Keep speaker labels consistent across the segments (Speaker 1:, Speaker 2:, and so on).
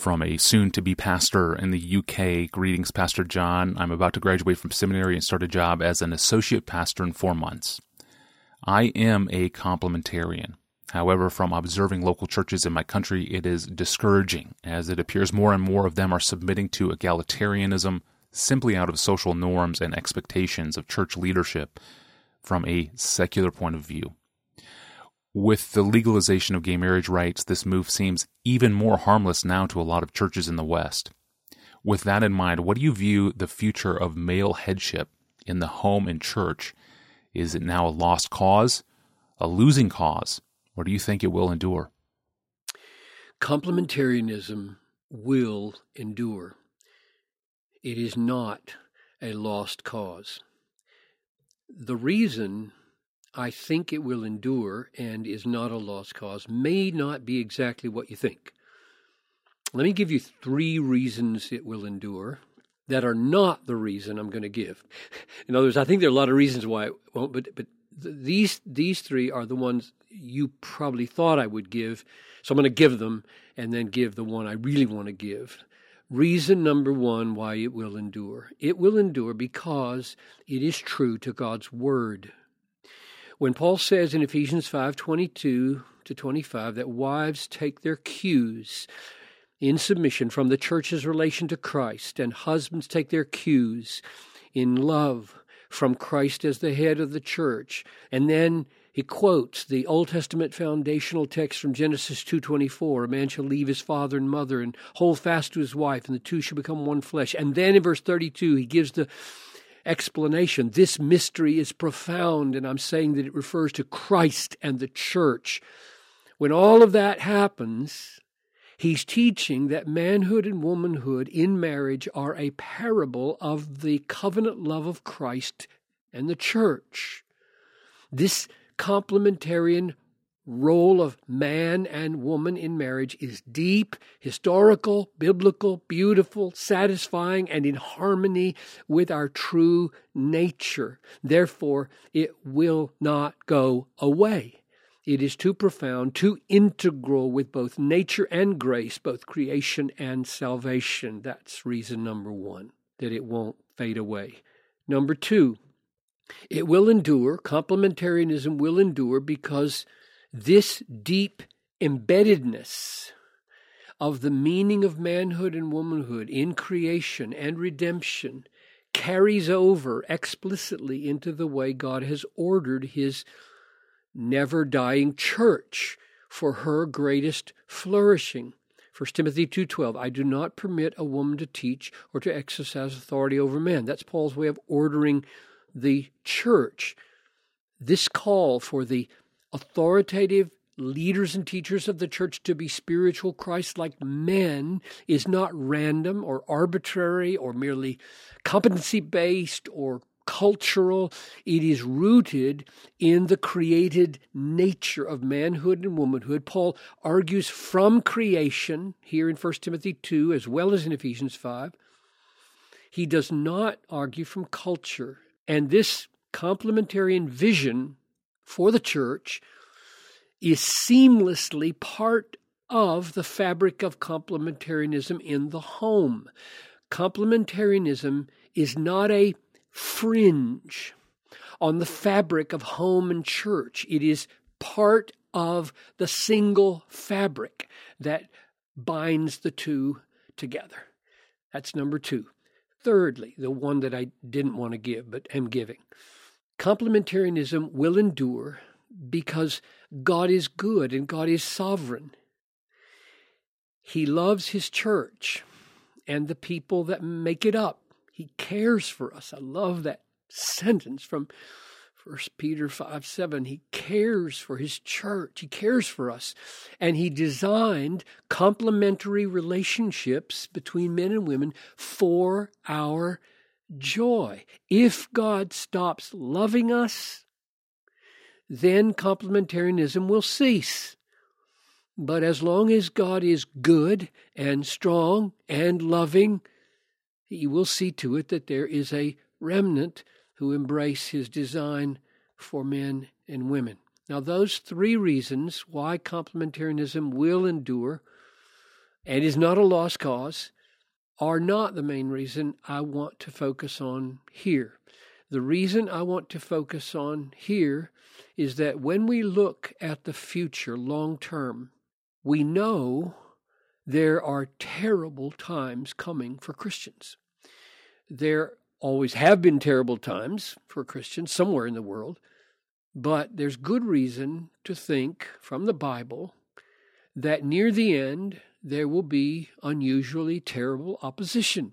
Speaker 1: from a soon to be pastor in the UK. Greetings, Pastor John. I'm about to graduate from seminary and start a job as an associate pastor in four months. I am a complementarian. However, from observing local churches in my country, it is discouraging as it appears more and more of them are submitting to egalitarianism simply out of social norms and expectations of church leadership from a secular point of view. With the legalization of gay marriage rights, this move seems even more harmless now to a lot of churches in the West. With that in mind, what do you view the future of male headship in the home and church? Is it now a lost cause, a losing cause, or do you think it will endure?
Speaker 2: Complementarianism will endure. It is not a lost cause. The reason I think it will endure and is not a lost cause may not be exactly what you think. Let me give you three reasons it will endure that are not the reason I'm going to give. In other words, I think there are a lot of reasons why it won't, but but these these three are the ones you probably thought I would give. So I'm going to give them and then give the one I really want to give. Reason number one why it will endure. It will endure because it is true to God's word. When Paul says in Ephesians 5:22 to 25 that wives take their cues in submission from the church's relation to Christ and husbands take their cues in love from Christ as the head of the church and then he quotes the Old Testament foundational text from Genesis 2:24, a man shall leave his father and mother and hold fast to his wife and the two shall become one flesh. And then in verse 32 he gives the explanation. This mystery is profound, and I'm saying that it refers to Christ and the church. When all of that happens, he's teaching that manhood and womanhood in marriage are a parable of the covenant love of Christ and the church. This complementarian role of man and woman in marriage is deep, historical, biblical, beautiful, satisfying, and in harmony with our true nature. Therefore, it will not go away. It is too profound, too integral with both nature and grace, both creation and salvation. That's reason number one, that it won't fade away. Number two, it will endure, complementarianism will endure because this deep embeddedness of the meaning of manhood and womanhood in creation and redemption carries over explicitly into the way God has ordered his never dying church for her greatest flourishing. 1 Timothy 2:12 I do not permit a woman to teach or to exercise authority over men. That's Paul's way of ordering the church. This call for the authoritative leaders and teachers of the church to be spiritual Christ like men is not random or arbitrary or merely competency based or cultural. It is rooted in the created nature of manhood and womanhood. Paul argues from creation here in 1 Timothy 2 as well as in Ephesians 5. He does not argue from culture. And this complementarian vision for the church is seamlessly part of the fabric of complementarianism in the home. Complementarianism is not a fringe on the fabric of home and church. It is part of the single fabric that binds the two together. That's number two. Thirdly, the one that I didn't want to give but am giving Complementarianism will endure because God is good and God is sovereign. He loves His church and the people that make it up. He cares for us. I love that sentence from 1 Peter 5 7. He cares for his church. He cares for us. And he designed complementary relationships between men and women for our joy. If God stops loving us, then complementarianism will cease. But as long as God is good and strong and loving, He will see to it that there is a remnant who embrace His design for men and women. Now, those three reasons why complementarianism will endure and is not a lost cause are not the main reason I want to focus on here. The reason I want to focus on here is that when we look at the future long term, we know there are terrible times coming for Christians. There always have been terrible times for Christians somewhere in the world, but there's good reason to think from the Bible that near the end there will be unusually terrible opposition.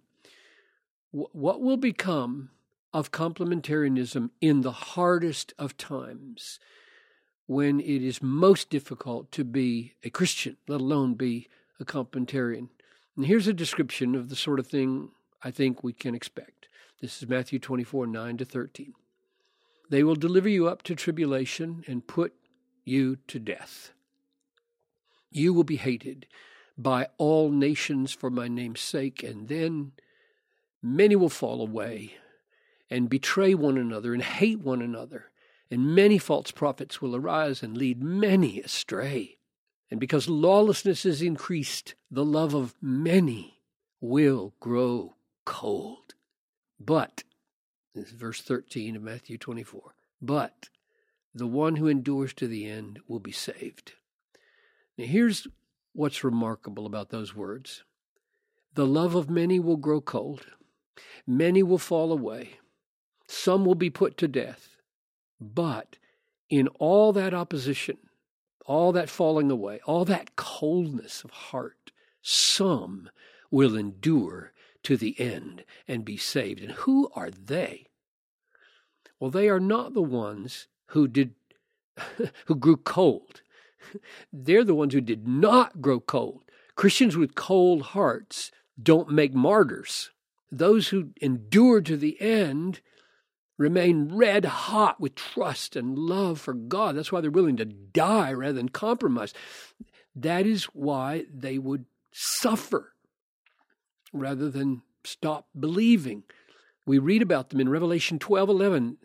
Speaker 2: What will become of complementarianism in the hardest of times when it is most difficult to be a Christian, let alone be a complementarian? And here's a description of the sort of thing I think we can expect. This is Matthew 24, 9 to 13. They will deliver you up to tribulation and put you to death. You will be hated by all nations for my name's sake, and then many will fall away and betray one another and hate one another, and many false prophets will arise and lead many astray. And because lawlessness is increased, the love of many will grow cold. But, this is verse 13 of Matthew 24, but the one who endures to the end will be saved. Now, here's what's remarkable about those words the love of many will grow cold, many will fall away, some will be put to death. But in all that opposition, all that falling away, all that coldness of heart, some will endure to the end and be saved. And who are they? Well, they are not the ones who did who grew cold. They're the ones who did not grow cold. Christians with cold hearts don't make martyrs. Those who endure to the end remain red hot with trust and love for God. That's why they're willing to die rather than compromise. That is why they would suffer rather than stop believing. We read about them in Revelation 12 11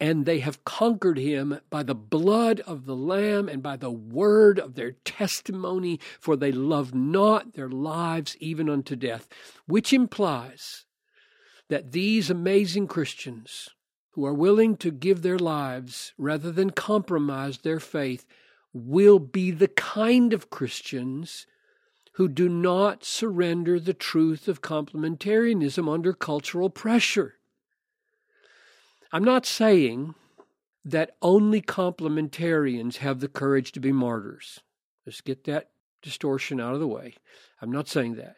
Speaker 2: and they have conquered him by the blood of the Lamb and by the word of their testimony, for they love not their lives even unto death, which implies that these amazing Christians who are willing to give their lives rather than compromise their faith will be the kind of Christians who do not surrender the truth of complementarianism under cultural pressure. I'm not saying that only complementarians have the courage to be martyrs. Let's get that distortion out of the way. I'm not saying that.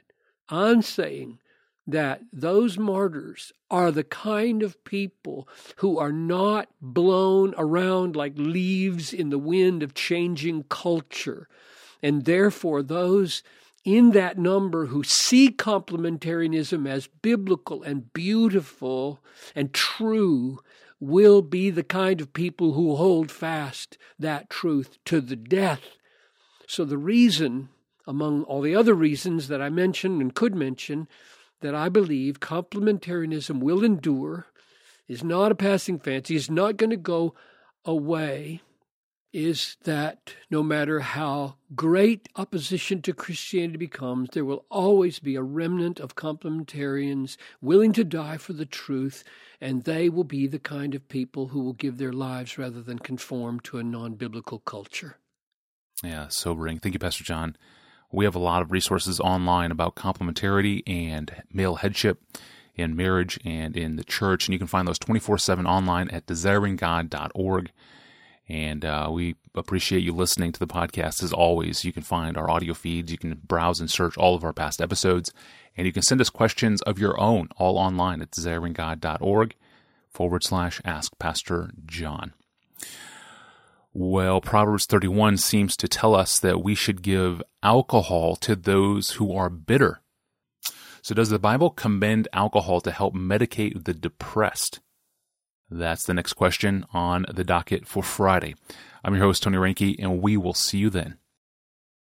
Speaker 2: I'm saying that those martyrs are the kind of people who are not blown around like leaves in the wind of changing culture. And therefore, those in that number who see complementarianism as biblical and beautiful and true will be the kind of people who hold fast that truth to the death. So, the reason, among all the other reasons that I mentioned and could mention, that I believe complementarianism will endure, is not a passing fancy, is not going to go away is that no matter how great opposition to Christianity becomes, there will always be a remnant of complementarians willing to die for the truth, and they will be the kind of people who will give their lives rather than conform to a non biblical culture.
Speaker 1: Yeah, sobering. Thank you, Pastor John. We have a lot of resources online about complementarity and male headship in marriage and in the church, and you can find those 24 7 online at desiringgod.org. And uh, we appreciate you listening to the podcast as always. You can find our audio feeds, you can browse and search all of our past episodes, and you can send us questions of your own all online at desiringgod.org forward slash ask Pastor John. Well, Proverbs 31 seems to tell us that we should give alcohol to those who are bitter. So, does the Bible commend alcohol to help medicate the depressed? That's the next question on the docket for Friday. I'm your host, Tony Reinke, and we will see you then.